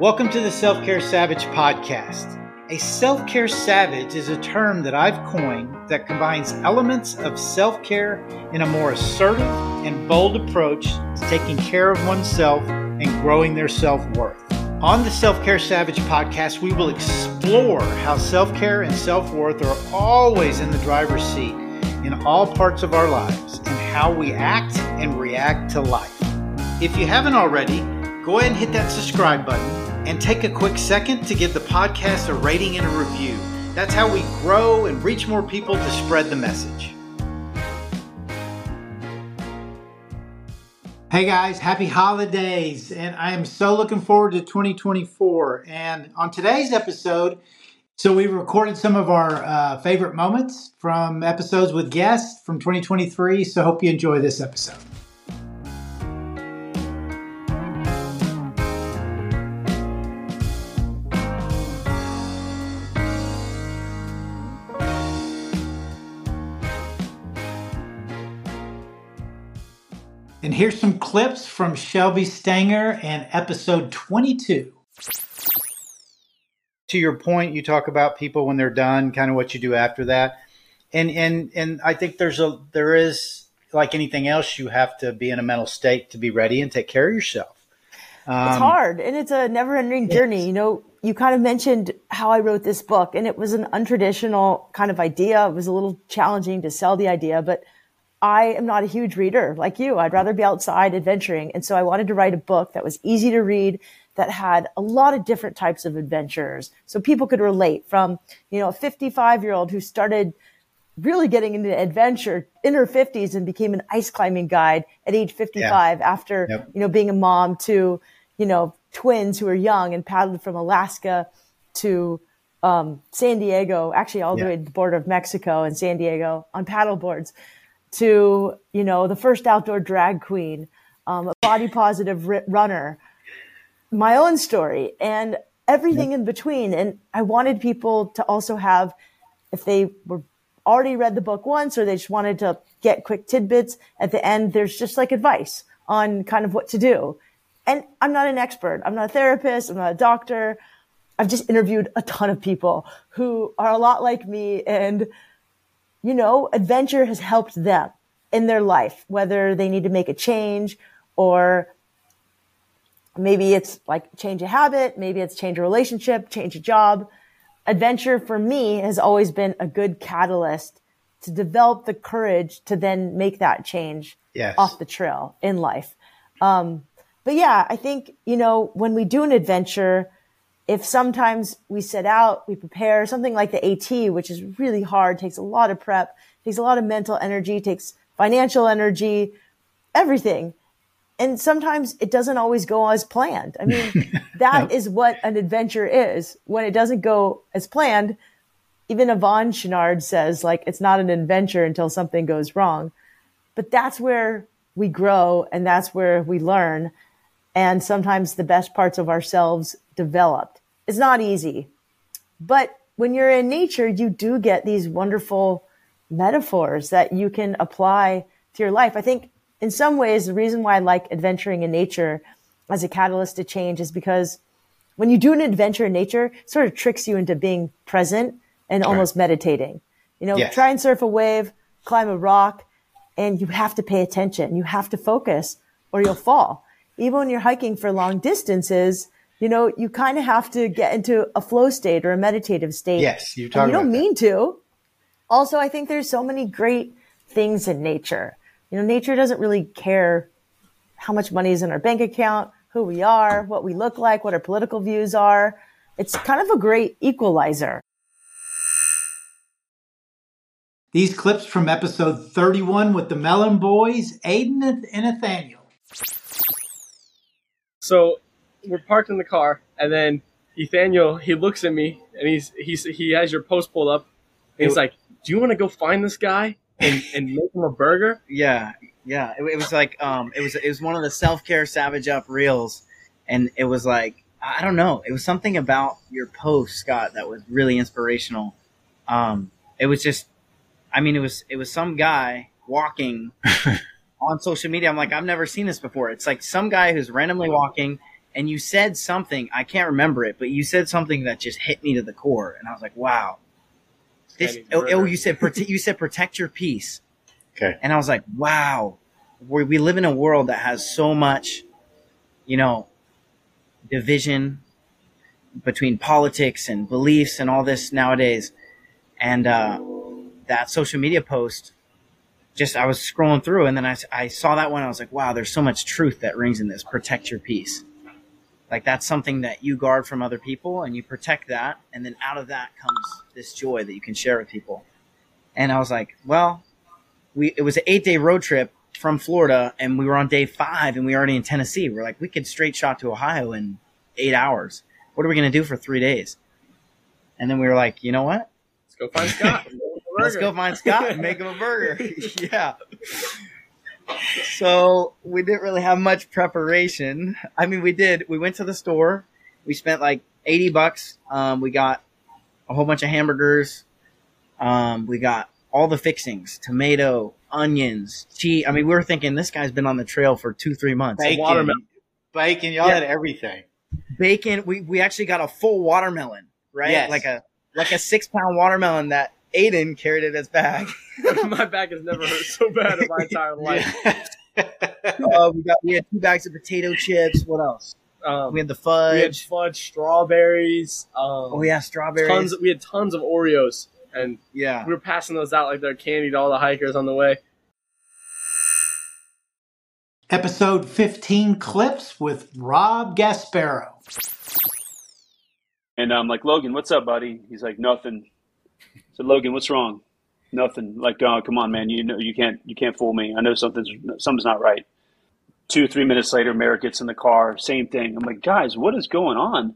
Welcome to the Self Care Savage podcast. A self care savage is a term that I've coined that combines elements of self care in a more assertive and bold approach to taking care of oneself and growing their self worth. On the Self Care Savage podcast, we will explore how self care and self worth are always in the driver's seat in all parts of our lives and how we act and react to life. If you haven't already, go ahead and hit that subscribe button and take a quick second to give the podcast a rating and a review. That's how we grow and reach more people to spread the message. Hey guys, happy holidays! And I am so looking forward to 2024. And on today's episode, so we recorded some of our uh, favorite moments from episodes with guests from 2023. So hope you enjoy this episode. And here's some clips from Shelby Stanger and episode 22. To your point, you talk about people when they're done, kind of what you do after that. And and and I think there's a there is like anything else, you have to be in a mental state to be ready and take care of yourself. Um, it's hard and it's a never ending journey. You know, you kind of mentioned how I wrote this book and it was an untraditional kind of idea. It was a little challenging to sell the idea, but I am not a huge reader like you. I'd rather be outside adventuring. And so I wanted to write a book that was easy to read, that had a lot of different types of adventures. So people could relate from, you know, a 55 year old who started really getting into adventure in her 50s and became an ice climbing guide at age 55 yeah. after, yep. you know, being a mom to, you know, twins who are young and paddled from Alaska to um, San Diego, actually all the yeah. way to the border of Mexico and San Diego on paddle boards to, you know, the first outdoor drag queen, um, a body positive r- runner, my own story and everything in between. And I wanted people to also have, if they were already read the book once or they just wanted to get quick tidbits at the end, there's just like advice on kind of what to do. And I'm not an expert. I'm not a therapist. I'm not a doctor. I've just interviewed a ton of people who are a lot like me and you know, adventure has helped them in their life, whether they need to make a change or maybe it's like change a habit, maybe it's change a relationship, change a job. Adventure for me has always been a good catalyst to develop the courage to then make that change yes. off the trail in life. Um, but yeah, I think, you know, when we do an adventure, if sometimes we set out, we prepare something like the AT, which is really hard, takes a lot of prep, takes a lot of mental energy, takes financial energy, everything. And sometimes it doesn't always go as planned. I mean, that is what an adventure is. When it doesn't go as planned, even Yvon Chouinard says, like, it's not an adventure until something goes wrong. But that's where we grow and that's where we learn. And sometimes the best parts of ourselves developed. It's not easy. But when you're in nature, you do get these wonderful metaphors that you can apply to your life. I think in some ways, the reason why I like adventuring in nature as a catalyst to change is because when you do an adventure in nature, it sort of tricks you into being present and almost right. meditating. You know, yes. try and surf a wave, climb a rock, and you have to pay attention. You have to focus or you'll fall. Even when you're hiking for long distances, you know, you kind of have to get into a flow state or a meditative state. Yes, you talk. You don't that. mean to. Also, I think there's so many great things in nature. You know, nature doesn't really care how much money is in our bank account, who we are, what we look like, what our political views are. It's kind of a great equalizer. These clips from episode 31 with the Melon Boys, Aiden and Nathaniel. So we're parked in the car, and then Nathaniel he looks at me and he's he's he has your post pulled up, and he's like, "Do you want to go find this guy and, and make him a burger?" Yeah, yeah. It, it was like um, it was it was one of the self care Savage Up reels, and it was like I don't know, it was something about your post, Scott, that was really inspirational. Um, it was just, I mean, it was it was some guy walking on social media. I'm like, I've never seen this before. It's like some guy who's randomly walking, and you said something. I can't remember it, but you said something that just hit me to the core, and I was like, wow. This, oh, oh, you said prote- you said protect your peace. Okay. And I was like, wow, we, we live in a world that has so much, you know, division between politics and beliefs and all this nowadays. And uh, that social media post, just I was scrolling through and then I, I saw that one. I was like, wow, there's so much truth that rings in this. Protect your peace. Like that's something that you guard from other people and you protect that. And then out of that comes this joy that you can share with people. And I was like, well, we it was an eight day road trip from Florida, and we were on day five, and we were already in Tennessee. We're like, we could straight shot to Ohio in eight hours. What are we going to do for three days? And then we were like, you know what? Let's go find Scott. Let's go find Scott and make him a burger. yeah. So we didn't really have much preparation. I mean, we did. We went to the store. We spent like eighty bucks. Um, we got a whole bunch of hamburgers. Um, we got all the fixings: tomato, onions, cheese. I mean, we were thinking this guy's been on the trail for two, three months. Bacon, watermelon. bacon. Y'all Yeah. had everything. Bacon. We we actually got a full watermelon, right? Yes. Like a like a six pound watermelon that Aiden carried it his bag. my back has never hurt so bad in my entire life. uh, we got we had two bags of potato chips. What else? Um, We had the fudge. we had fudge. fudge, strawberries. Um, oh yeah, strawberries. tons. We had tons of Oreos, and yeah. we were passing those out like they're candy to all the hikers on the way. Episode 15 clips with Rob Gasparo. And I'm like, Logan, what's up, buddy? He's like, nothing. I said, Logan, what's wrong? Nothing. Like, oh, come on, man. You know, you can't, you can't fool me. I know something's, something's not right. Two, three minutes later, Merrick gets in the car. Same thing. I'm like, guys, what is going on?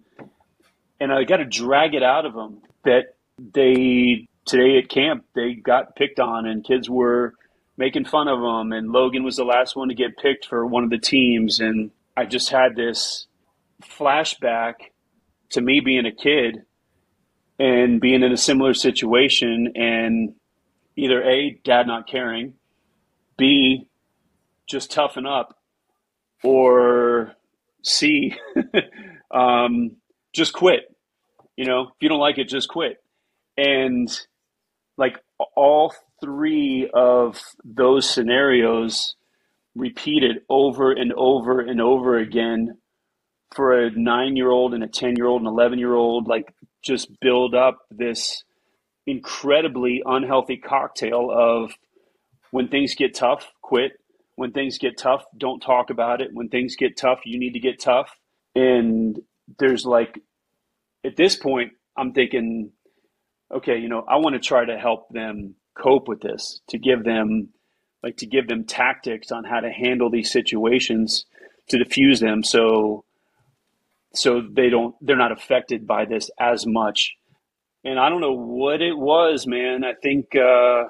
And I got to drag it out of them that they today at camp they got picked on and kids were making fun of them. And Logan was the last one to get picked for one of the teams. And I just had this flashback to me being a kid and being in a similar situation and either A, dad not caring, B, just toughen up, or C, um, just quit. You know, if you don't like it, just quit. And like all three of those scenarios repeated over and over and over again for a nine year old and a 10 year old and 11 year old, like just build up this incredibly unhealthy cocktail of when things get tough, quit. When things get tough, don't talk about it. When things get tough, you need to get tough. And there's like, at this point, I'm thinking, okay, you know, I want to try to help them cope with this, to give them, like, to give them tactics on how to handle these situations, to diffuse them. So, so they don't they're not affected by this as much. And i don't know what it was man. I think uh,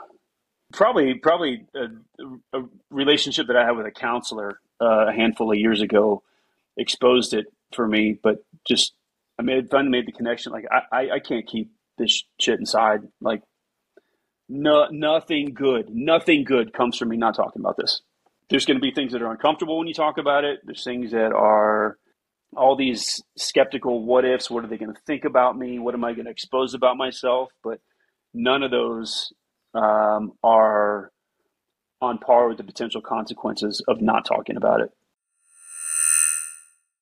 probably probably a, a relationship that i had with a counselor uh, a handful of years ago exposed it for me but just i made finally made the connection. Like i i, I can't keep this shit inside. Like no nothing good nothing good comes from me not talking about this. There's going to be things that are uncomfortable when you talk about it. There's things that are all these skeptical what ifs what are they going to think about me what am i going to expose about myself but none of those um, are on par with the potential consequences of not talking about it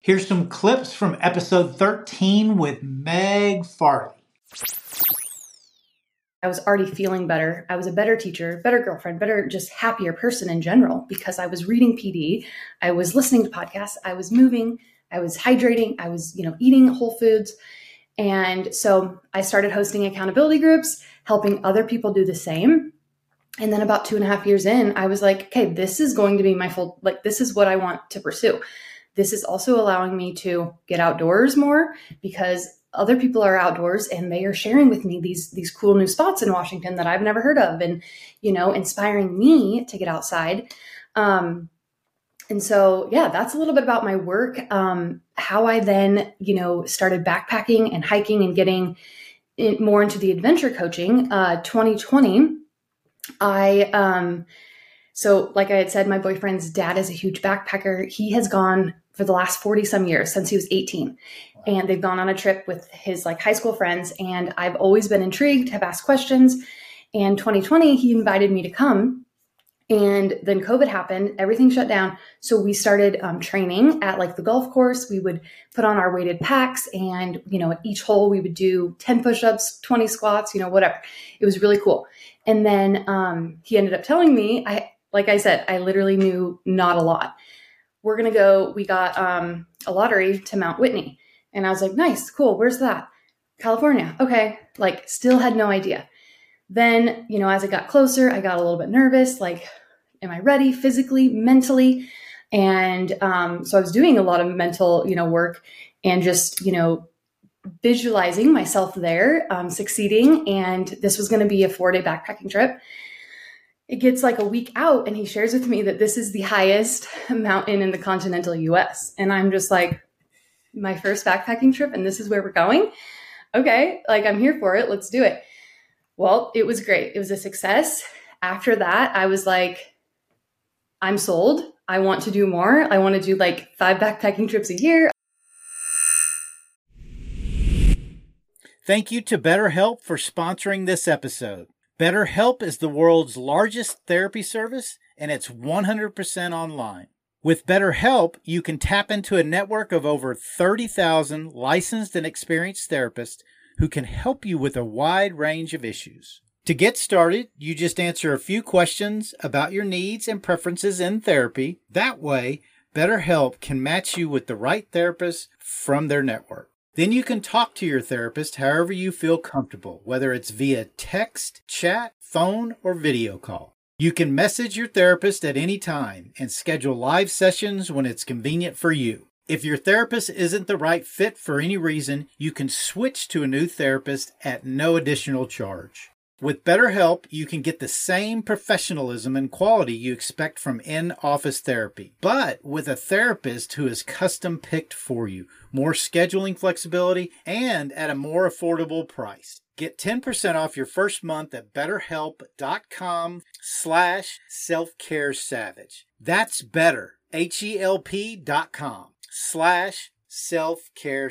Here's some clips from episode 13 with Meg Farley. I was already feeling better. I was a better teacher, better girlfriend, better, just happier person in general because I was reading PD, I was listening to podcasts, I was moving, I was hydrating, I was, you know, eating whole foods. And so I started hosting accountability groups, helping other people do the same. And then about two and a half years in, I was like, okay, this is going to be my full, like, this is what I want to pursue. This is also allowing me to get outdoors more because other people are outdoors and they are sharing with me these these cool new spots in Washington that I've never heard of and you know inspiring me to get outside um and so yeah that's a little bit about my work um how I then you know started backpacking and hiking and getting in, more into the adventure coaching uh 2020 I um so like I had said my boyfriend's dad is a huge backpacker. He has gone for the last 40 some years since he was 18 and they've gone on a trip with his like high school friends and i've always been intrigued have asked questions. And 2020 he invited me to come and then covid happened everything shut down so we started um, training at like the golf course we would put on our weighted packs and you know at each hole we would do 10 push-ups 20 squats you know whatever it was really cool and then um, he ended up telling me i like i said i literally knew not a lot we're going to go we got um, a lottery to mount whitney and I was like, nice, cool. Where's that? California. Okay. Like, still had no idea. Then, you know, as I got closer, I got a little bit nervous. Like, am I ready physically, mentally? And um, so I was doing a lot of mental, you know, work and just, you know, visualizing myself there, um, succeeding. And this was going to be a four day backpacking trip. It gets like a week out, and he shares with me that this is the highest mountain in the continental US. And I'm just like, my first backpacking trip and this is where we're going. Okay, like I'm here for it. Let's do it. Well, it was great. It was a success. After that, I was like, I'm sold. I want to do more. I want to do like five backpacking trips a year. Thank you to BetterHelp for sponsoring this episode. BetterHelp is the world's largest therapy service and it's 100% online. With BetterHelp, you can tap into a network of over 30,000 licensed and experienced therapists who can help you with a wide range of issues. To get started, you just answer a few questions about your needs and preferences in therapy. That way, BetterHelp can match you with the right therapist from their network. Then you can talk to your therapist however you feel comfortable, whether it's via text, chat, phone, or video call. You can message your therapist at any time and schedule live sessions when it's convenient for you. If your therapist isn't the right fit for any reason, you can switch to a new therapist at no additional charge. With BetterHelp, you can get the same professionalism and quality you expect from in office therapy, but with a therapist who is custom picked for you, more scheduling flexibility, and at a more affordable price. Get 10% off your first month at betterhelp.com slash self-care. That's better, H-E-L-P dot com slash self-care.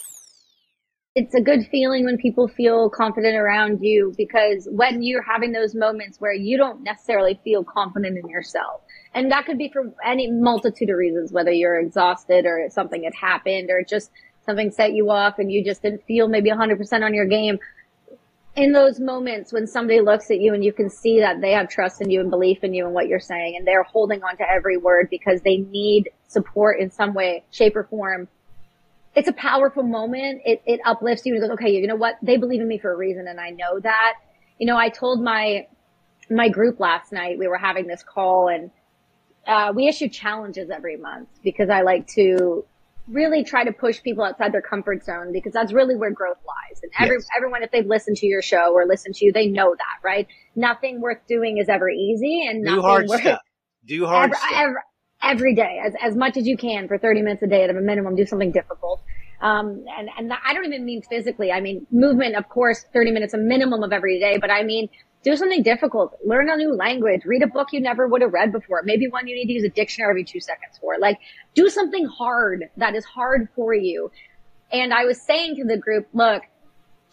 it's a good feeling when people feel confident around you because when you're having those moments where you don't necessarily feel confident in yourself and that could be for any multitude of reasons whether you're exhausted or something had happened or just something set you off and you just didn't feel maybe 100% on your game. In those moments when somebody looks at you and you can see that they have trust in you and belief in you and what you're saying and they're holding on to every word because they need support in some way shape or form it's a powerful moment. It, it uplifts you and goes, okay, you know what? They believe in me for a reason. And I know that, you know, I told my, my group last night, we were having this call and, uh, we issue challenges every month because I like to really try to push people outside their comfort zone because that's really where growth lies. And every, yes. everyone, if they've listened to your show or listened to you, they know that, right? Nothing worth doing is ever easy and do hard worth, stuff. Do hard ever, stuff. Ever, every day, as, as much as you can for 30 minutes a day at a minimum, do something difficult. Um, and, and I don't even mean physically. I mean, movement, of course, 30 minutes a minimum of every day, but I mean, do something difficult, learn a new language, read a book you never would have read before, maybe one you need to use a dictionary every two seconds for. Like, do something hard that is hard for you. And I was saying to the group, look,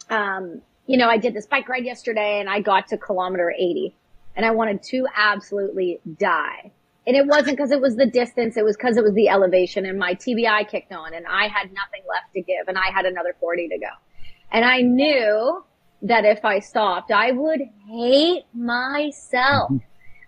um, you know, I did this bike ride yesterday and I got to kilometer 80 and I wanted to absolutely die. And it wasn't because it was the distance. It was because it was the elevation and my TBI kicked on and I had nothing left to give and I had another 40 to go. And I knew that if I stopped, I would hate myself. Mm-hmm.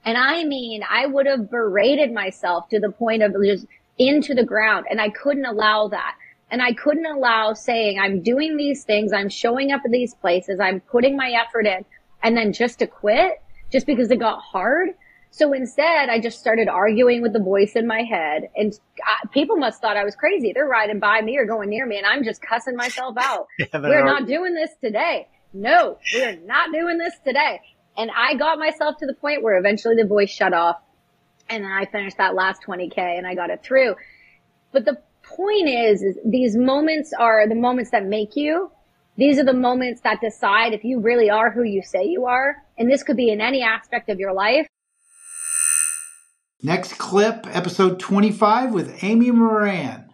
And I mean, I would have berated myself to the point of just into the ground and I couldn't allow that. And I couldn't allow saying, I'm doing these things. I'm showing up at these places. I'm putting my effort in and then just to quit just because it got hard. So instead, I just started arguing with the voice in my head and I, people must thought I was crazy. They're riding by me or going near me and I'm just cussing myself out. We're not doing this today. No, we're not doing this today. And I got myself to the point where eventually the voice shut off and then I finished that last 20K and I got it through. But the point is, is these moments are the moments that make you. These are the moments that decide if you really are who you say you are. And this could be in any aspect of your life. Next clip, episode 25 with Amy Morin.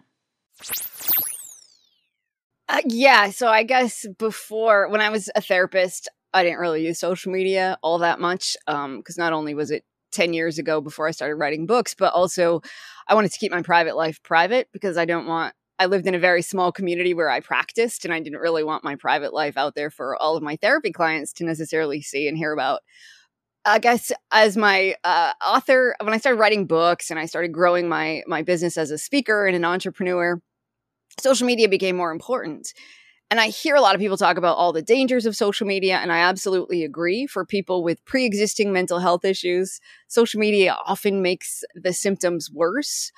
Uh, yeah. So I guess before, when I was a therapist, I didn't really use social media all that much. Um, cause not only was it 10 years ago before I started writing books, but also I wanted to keep my private life private because I don't want, I lived in a very small community where I practiced and I didn't really want my private life out there for all of my therapy clients to necessarily see and hear about. I guess as my uh, author, when I started writing books and I started growing my my business as a speaker and an entrepreneur, social media became more important. And I hear a lot of people talk about all the dangers of social media, and I absolutely agree. For people with pre existing mental health issues, social media often makes the symptoms worse.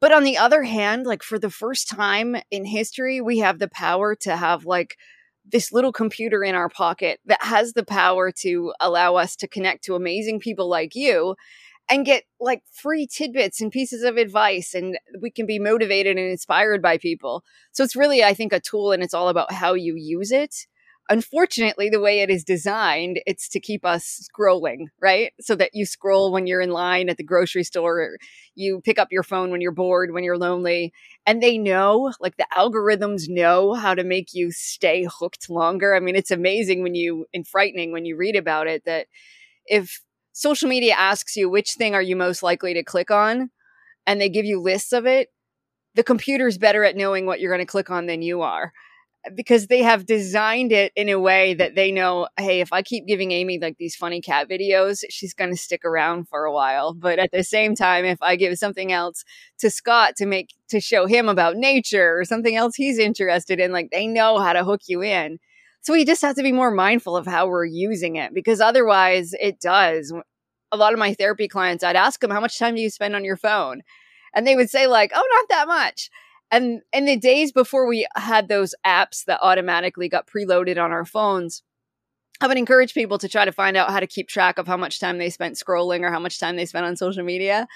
But on the other hand, like for the first time in history, we have the power to have like this little computer in our pocket that has the power to allow us to connect to amazing people like you and get like free tidbits and pieces of advice and we can be motivated and inspired by people. So it's really I think a tool and it's all about how you use it. Unfortunately, the way it is designed, it's to keep us scrolling, right? So that you scroll when you're in line at the grocery store, you pick up your phone when you're bored, when you're lonely, and they know, like the algorithms know how to make you stay hooked longer. I mean, it's amazing when you and frightening when you read about it that if social media asks you which thing are you most likely to click on and they give you lists of it, the computer's better at knowing what you're going to click on than you are because they have designed it in a way that they know, hey, if I keep giving Amy like these funny cat videos, she's going to stick around for a while. But at the same time, if I give something else to Scott to make to show him about nature or something else he's interested in, like they know how to hook you in. So we just have to be more mindful of how we're using it because otherwise it does. A lot of my therapy clients, I'd ask them, how much time do you spend on your phone? And they would say, like, oh, not that much. And in the days before we had those apps that automatically got preloaded on our phones, I would encourage people to try to find out how to keep track of how much time they spent scrolling or how much time they spent on social media.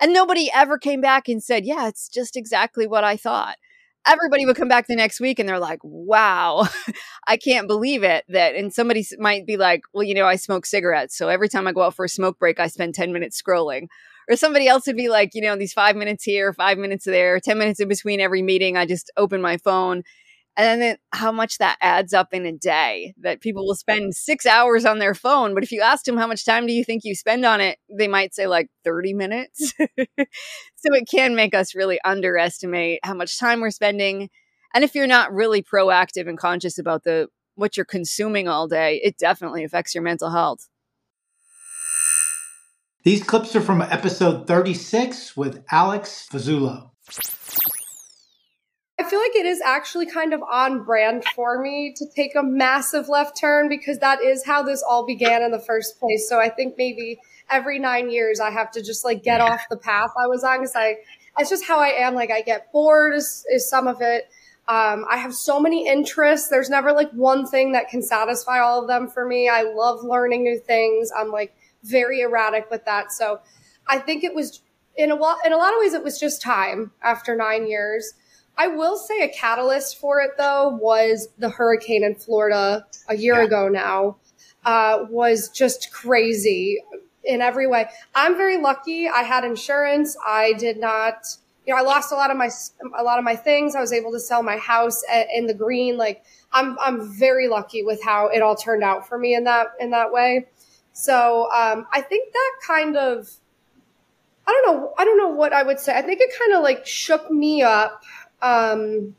And nobody ever came back and said, yeah, it's just exactly what I thought everybody would come back the next week and they're like, wow, I can't believe it. That, and somebody might be like, well, you know, I smoke cigarettes. So every time I go out for a smoke break, I spend 10 minutes scrolling. Or somebody else would be like, you know, these five minutes here, five minutes there, 10 minutes in between every meeting, I just open my phone. And then how much that adds up in a day that people will spend six hours on their phone but if you ask them how much time do you think you spend on it they might say like 30 minutes. So it can make us really underestimate how much time we're spending. And if you're not really proactive and conscious about the what you're consuming all day it definitely affects your mental health these clips are from episode 36 with Alex Fasulo I feel like it is actually kind of on brand for me to take a massive left turn because that is how this all began in the first place. So I think maybe every nine years I have to just like get off the path I was on because I, it's just how I am. Like I get bored is, is some of it. Um, I have so many interests. There's never like one thing that can satisfy all of them for me. I love learning new things. I'm like very erratic with that. So I think it was in a lot in a lot of ways it was just time after nine years. I will say a catalyst for it though was the hurricane in Florida a year yeah. ago now. Uh, was just crazy in every way. I'm very lucky. I had insurance. I did not, you know, I lost a lot of my a lot of my things. I was able to sell my house in the green. Like I'm I'm very lucky with how it all turned out for me in that in that way. So um, I think that kind of I don't know I don't know what I would say. I think it kind of like shook me up. Um,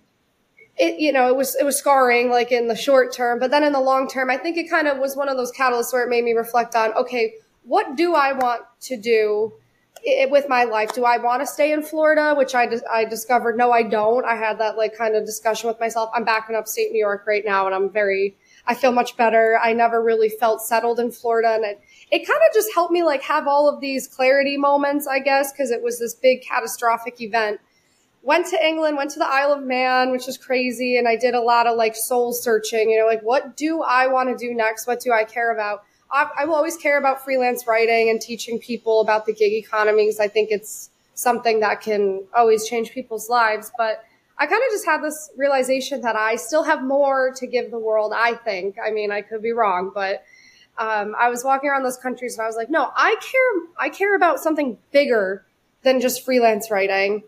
it you know it was it was scarring like in the short term, but then in the long term, I think it kind of was one of those catalysts where it made me reflect on okay, what do I want to do? with my life. Do I want to stay in Florida? Which I, I discovered, no, I don't. I had that like kind of discussion with myself. I'm back in upstate New York right now and I'm very, I feel much better. I never really felt settled in Florida and it, it kind of just helped me like have all of these clarity moments, I guess, because it was this big catastrophic event. Went to England, went to the Isle of Man, which is crazy. And I did a lot of like soul searching, you know, like what do I want to do next? What do I care about? I, I will always care about freelance writing and teaching people about the gig economy because I think it's something that can always change people's lives. But I kind of just had this realization that I still have more to give the world, I think. I mean, I could be wrong, but um, I was walking around those countries and I was like, no, I care, I care about something bigger than just freelance writing.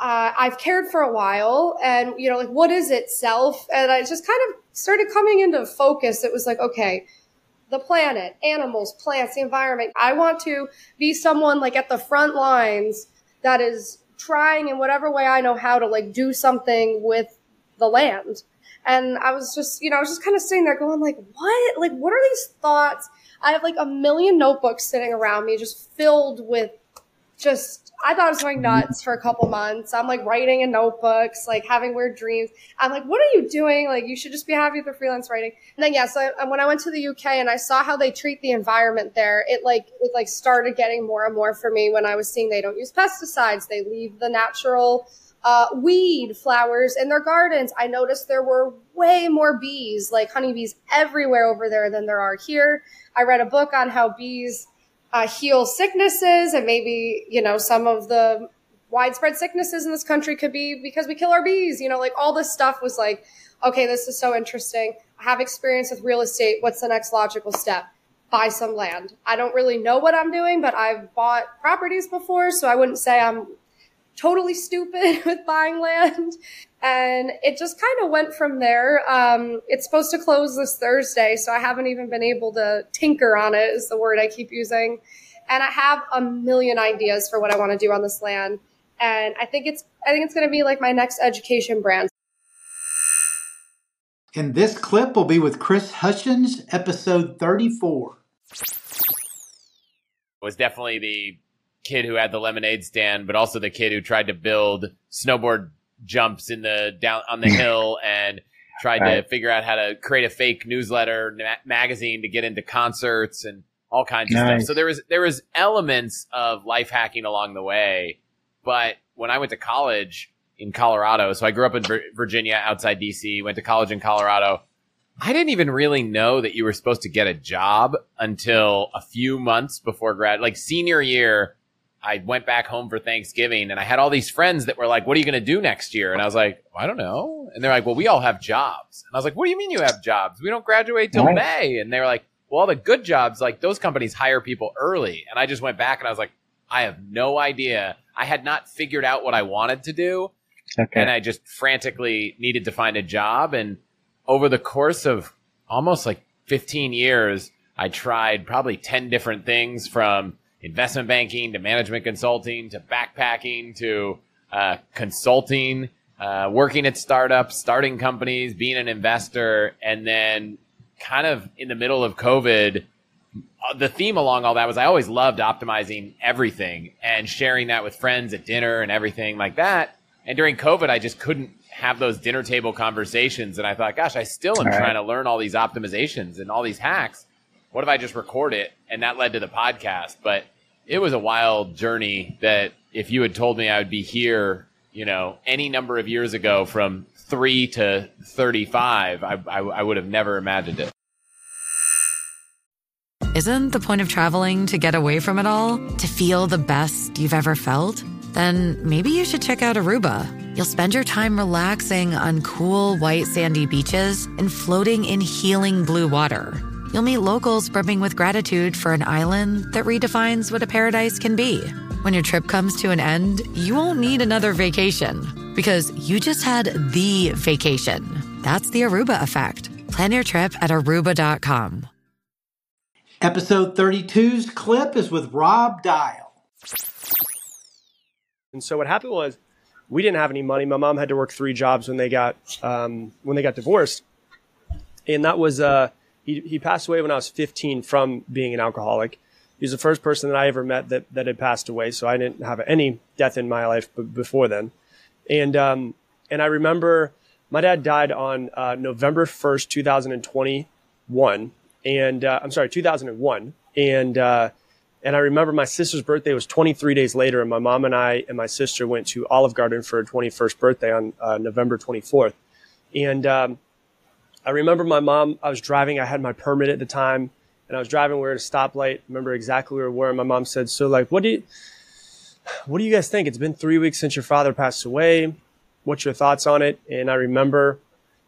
Uh, I've cared for a while and, you know, like, what is it, self? And I just kind of started coming into focus. It was like, okay, the planet, animals, plants, the environment. I want to be someone like at the front lines that is trying in whatever way I know how to like do something with the land. And I was just, you know, I was just kind of sitting there going like, what? Like, what are these thoughts? I have like a million notebooks sitting around me just filled with just I thought I was going nuts for a couple months. I'm like writing in notebooks, like having weird dreams. I'm like, what are you doing? Like, you should just be happy with the freelance writing. And then, yeah, so I, when I went to the UK and I saw how they treat the environment there, it like, it like started getting more and more for me when I was seeing they don't use pesticides. They leave the natural, uh, weed flowers in their gardens. I noticed there were way more bees, like honeybees everywhere over there than there are here. I read a book on how bees uh, heal sicknesses and maybe, you know, some of the widespread sicknesses in this country could be because we kill our bees, you know, like all this stuff was like, okay, this is so interesting. I have experience with real estate. What's the next logical step? Buy some land. I don't really know what I'm doing, but I've bought properties before, so I wouldn't say I'm totally stupid with buying land. And it just kind of went from there. Um, it's supposed to close this Thursday, so I haven't even been able to tinker on it, is the word I keep using. And I have a million ideas for what I want to do on this land. And I think it's I think it's going to be like my next education brand. And this clip will be with Chris Hutchins, episode 34. Was definitely the kid who had the lemonade stand, but also the kid who tried to build snowboard jumps in the down on the hill and tried right. to figure out how to create a fake newsletter ma- magazine to get into concerts and all kinds of stuff. So there was there was elements of life hacking along the way, but when I went to college in Colorado, so I grew up in Virginia outside DC, went to college in Colorado. I didn't even really know that you were supposed to get a job until a few months before grad, like senior year. I went back home for Thanksgiving and I had all these friends that were like, what are you going to do next year? And I was like, I don't know. And they're like, well, we all have jobs. And I was like, what do you mean you have jobs? We don't graduate till May. And they were like, well, all the good jobs, like those companies hire people early. And I just went back and I was like, I have no idea. I had not figured out what I wanted to do. Okay. And I just frantically needed to find a job. And over the course of almost like 15 years, I tried probably 10 different things from investment banking to management consulting to backpacking to uh, consulting, uh, working at startups, starting companies, being an investor, and then kind of in the middle of COVID, uh, the theme along all that was I always loved optimizing everything and sharing that with friends at dinner and everything like that. And during COVID, I just couldn't have those dinner table conversations. And I thought, gosh, I still am trying to learn all these optimizations and all these hacks. What if I just record it? And that led to the podcast. But it was a wild journey that if you had told me I would be here, you know, any number of years ago from three to 35, I, I, I would have never imagined it. Isn't the point of traveling to get away from it all? To feel the best you've ever felt? Then maybe you should check out Aruba. You'll spend your time relaxing on cool, white, sandy beaches and floating in healing blue water. You'll meet locals brimming with gratitude for an island that redefines what a paradise can be. When your trip comes to an end, you won't need another vacation because you just had the vacation. That's the Aruba effect. Plan your trip at aruba.com. Episode 32's clip is with Rob Dial. And so what happened was we didn't have any money. My mom had to work three jobs when they got um, when they got divorced, and that was uh, he he passed away when I was 15 from being an alcoholic. He was the first person that I ever met that that had passed away. So I didn't have any death in my life b- before then, and um, and I remember my dad died on uh, November 1st, 2021, and uh, I'm sorry, 2001, and uh, and I remember my sister's birthday was 23 days later, and my mom and I and my sister went to Olive Garden for her 21st birthday on uh, November 24th. And um, I remember my mom, I was driving, I had my permit at the time, and I was driving, we were at a stoplight. I remember exactly where we were, and my mom said, So, like, what do you, what do you guys think? It's been three weeks since your father passed away. What's your thoughts on it? And I remember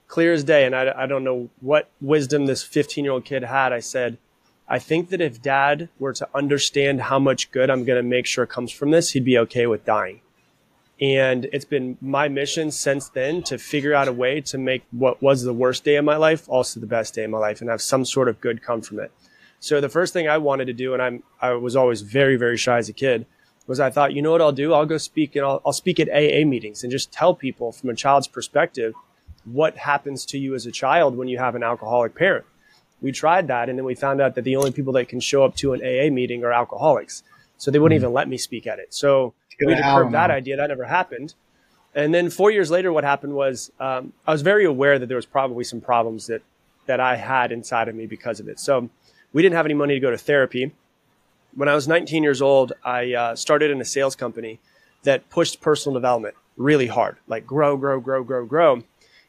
clear as day, and I, I don't know what wisdom this 15 year old kid had. I said, I think that if dad were to understand how much good I'm going to make sure comes from this, he'd be okay with dying. And it's been my mission since then to figure out a way to make what was the worst day of my life also the best day of my life and have some sort of good come from it. So the first thing I wanted to do, and I'm, I was always very, very shy as a kid, was I thought, you know what I'll do? I'll go speak and I'll, I'll speak at AA meetings and just tell people from a child's perspective what happens to you as a child when you have an alcoholic parent we tried that and then we found out that the only people that can show up to an AA meeting are alcoholics. So they wouldn't mm-hmm. even let me speak at it. So we had to curb that idea. That never happened. And then four years later, what happened was um, I was very aware that there was probably some problems that that I had inside of me because of it. So we didn't have any money to go to therapy. When I was 19 years old, I uh, started in a sales company that pushed personal development really hard, like grow, grow, grow, grow, grow.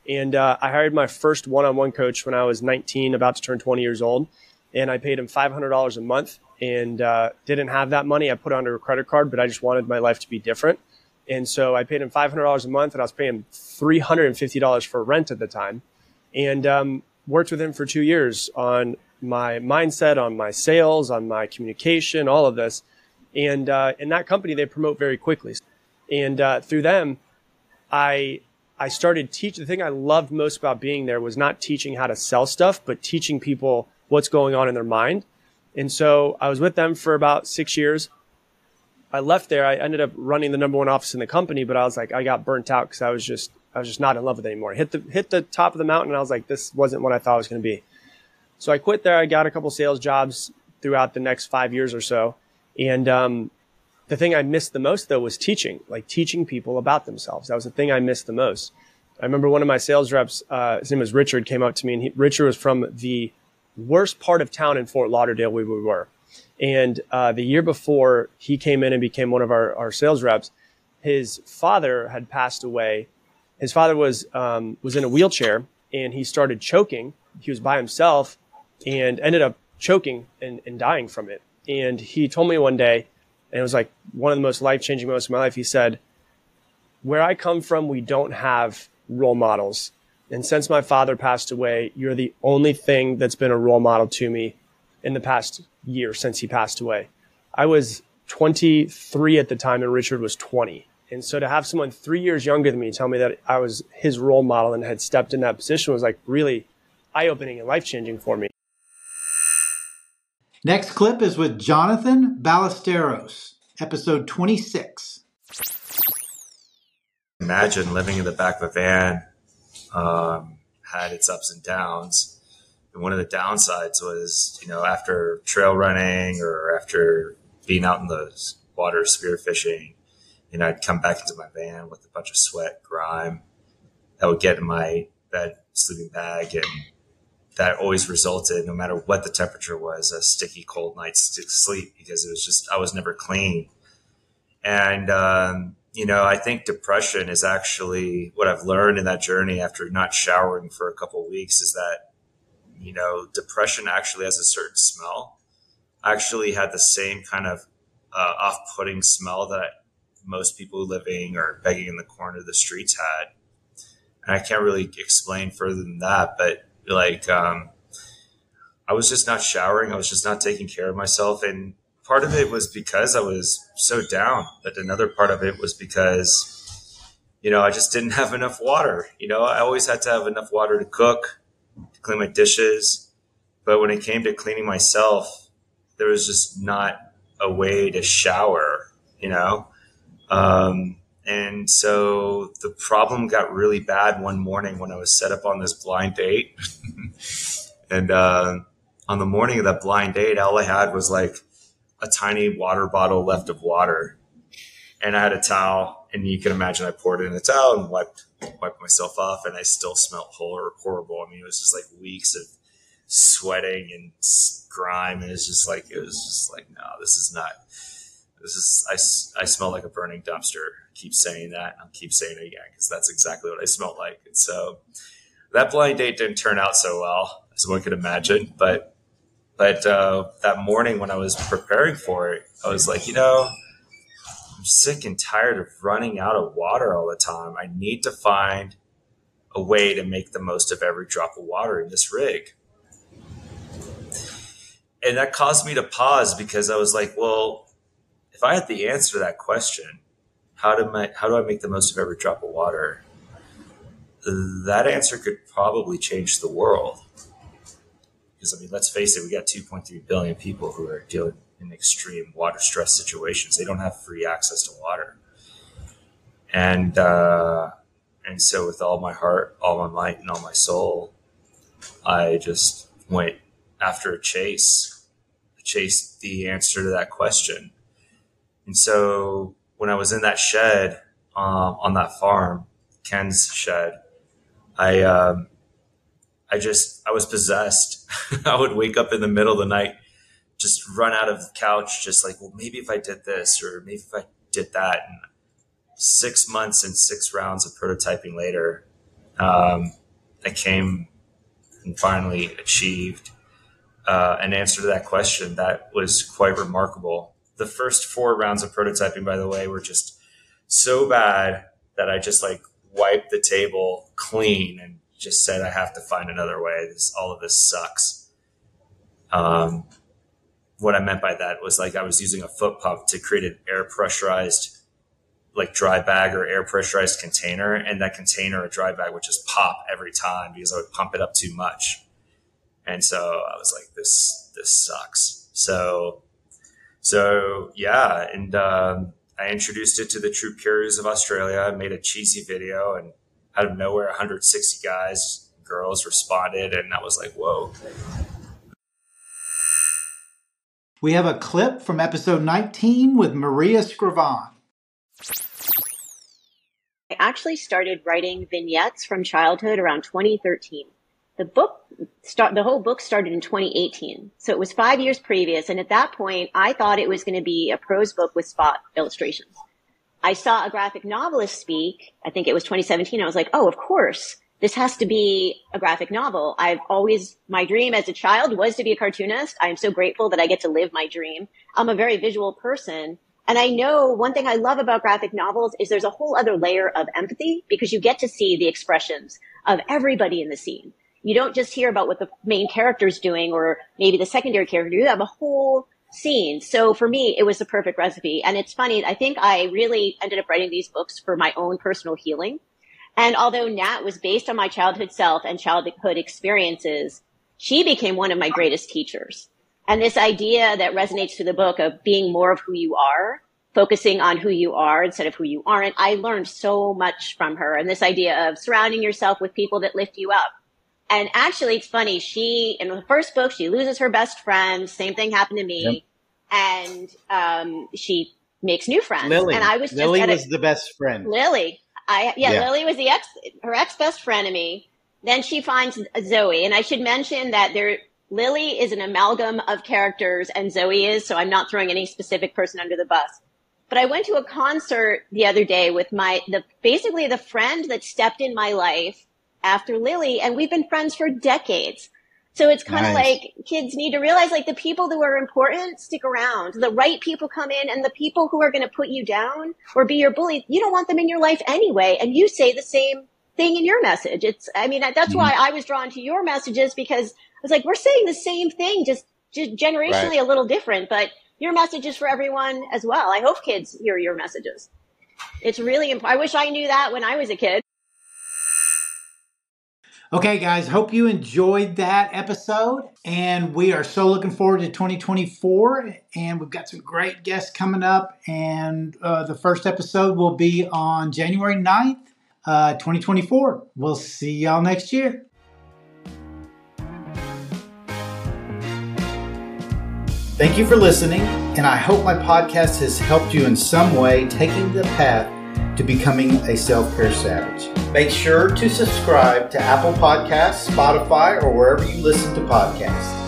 And uh, I hired my first one on one coach when I was 19, about to turn 20 years old. And I paid him $500 a month and uh, didn't have that money. I put it under a credit card, but I just wanted my life to be different. And so I paid him $500 a month and I was paying $350 for rent at the time. And um, worked with him for two years on my mindset, on my sales, on my communication, all of this. And uh, in that company, they promote very quickly. And uh, through them, I I started teach. The thing I loved most about being there was not teaching how to sell stuff, but teaching people what's going on in their mind. And so I was with them for about six years. I left there. I ended up running the number one office in the company, but I was like, I got burnt out because I was just, I was just not in love with it anymore. Hit the hit the top of the mountain, and I was like, this wasn't what I thought it was going to be. So I quit there. I got a couple sales jobs throughout the next five years or so, and um, the thing I missed the most though was teaching, like teaching people about themselves. That was the thing I missed the most. I remember one of my sales reps, uh, his name was Richard, came up to me and he, Richard was from the worst part of town in Fort Lauderdale we were. And uh, the year before he came in and became one of our, our sales reps, his father had passed away. His father was um, was in a wheelchair and he started choking. He was by himself and ended up choking and, and dying from it. And he told me one day, and it was like one of the most life changing moments of my life. He said, Where I come from, we don't have role models. And since my father passed away, you're the only thing that's been a role model to me in the past year since he passed away. I was 23 at the time and Richard was 20. And so to have someone three years younger than me tell me that I was his role model and had stepped in that position was like really eye opening and life changing for me. Next clip is with Jonathan Ballesteros, episode 26. Imagine living in the back of a van, um, had its ups and downs. And one of the downsides was, you know, after trail running or after being out in the water spearfishing, you know, I'd come back into my van with a bunch of sweat, grime. I would get in my bed sleeping bag and that always resulted, no matter what the temperature was, a sticky cold night's sleep because it was just I was never clean. And um, you know, I think depression is actually what I've learned in that journey after not showering for a couple of weeks is that you know depression actually has a certain smell, I actually had the same kind of uh, off-putting smell that most people living or begging in the corner of the streets had. And I can't really explain further than that, but like, um, I was just not showering. I was just not taking care of myself. And part of it was because I was so down, but another part of it was because, you know, I just didn't have enough water. You know, I always had to have enough water to cook, to clean my dishes. But when it came to cleaning myself, there was just not a way to shower, you know? Um, and so the problem got really bad one morning when I was set up on this blind date. and uh, on the morning of that blind date, all I had was like a tiny water bottle left of water. And I had a towel, and you can imagine I poured it in a towel and wiped wiped myself off, and I still smelled horrible. I mean, it was just like weeks of sweating and grime, and it's just like it was just like no, this is not this is I, I smell like a burning dumpster. I keep saying that. I'll keep saying it again because that's exactly what I smelled like. And so that blind date didn't turn out so well as one could imagine. But but uh, that morning when I was preparing for it, I was like, you know, I'm sick and tired of running out of water all the time. I need to find a way to make the most of every drop of water in this rig. And that caused me to pause because I was like, well, if I had the answer to that question, how do I, how do I make the most of every drop of water? That answer could probably change the world. Because I mean, let's face it, we got 2.3 billion people who are dealing in extreme water stress situations. They don't have free access to water, and uh, and so with all my heart, all my might, and all my soul, I just went after a chase, chased the answer to that question and so when I was in that shed um, on that farm, Ken's shed, I um, I just I was possessed. I would wake up in the middle of the night, just run out of the couch, just like, well, maybe if I did this or maybe if I did that. And six months and six rounds of prototyping later, um, I came and finally achieved uh, an answer to that question that was quite remarkable the first four rounds of prototyping, by the way, were just so bad that I just like wiped the table clean and just said, I have to find another way. This, all of this sucks. Um, what I meant by that was like I was using a foot pump to create an air pressurized, like dry bag or air pressurized container. And that container or dry bag would just pop every time because I would pump it up too much. And so I was like, this, this sucks. So so yeah, and um, I introduced it to the troop carriers of Australia. I made a cheesy video, and out of nowhere, 160 guys, girls responded, and that was like, whoa. We have a clip from episode 19 with Maria Scrivan. I actually started writing vignettes from childhood around 2013 the book start the whole book started in 2018 so it was five years previous and at that point i thought it was going to be a prose book with spot illustrations i saw a graphic novelist speak i think it was 2017 i was like oh of course this has to be a graphic novel. I've always my dream as a child was to be a cartoonist. I'm so grateful that i get to live my dream. I'm a very visual person and I know one thing I love about graphic novels is there's a whole other layer of empathy because you get to see the expressions of everybody in the scene. You don't just hear about what the main character's doing or maybe the secondary character. You have a whole scene. So for me, it was the perfect recipe. And it's funny. I think I really ended up writing these books for my own personal healing. And although Nat was based on my childhood self and childhood experiences, she became one of my greatest teachers. And this idea that resonates through the book of being more of who you are, focusing on who you are instead of who you aren't, I learned so much from her. And this idea of surrounding yourself with people that lift you up and actually, it's funny. She, in the first book, she loses her best friend. Same thing happened to me. Yep. And um, she makes new friends. Lily. And I was just Lily a, was the best friend. Lily. I yeah, Yeah. Lily was the ex her ex best friend of me. Then she finds Zoe, and I should mention that there Lily is an amalgam of characters, and Zoe is. So I'm not throwing any specific person under the bus. But I went to a concert the other day with my the basically the friend that stepped in my life after Lily, and we've been friends for decades. So it's kind of Nice. like kids need to realize like the people who are important stick around. The right people come in and the people who are going to put you down or be your bully, you don't want them in your life anyway. And you say the same thing in your message. It's, I mean, that's hmm. why I was drawn to your messages because I was like, we're saying the same thing, just, just generationally Right. a little different, but your message is for everyone as well. I hope kids hear your messages. It's really important. I wish I knew that when I was a kid. Okay, guys, hope you enjoyed that episode. And we are so looking forward to 2024. And we've got some great guests coming up. And uh, the first episode will be on January 9th, uh, 2024. We'll see y'all next year. Thank you for listening. And I hope my podcast has helped you in some way taking the path to becoming a self care savage. Make sure to subscribe to Apple Podcasts, Spotify, or wherever you listen to podcasts.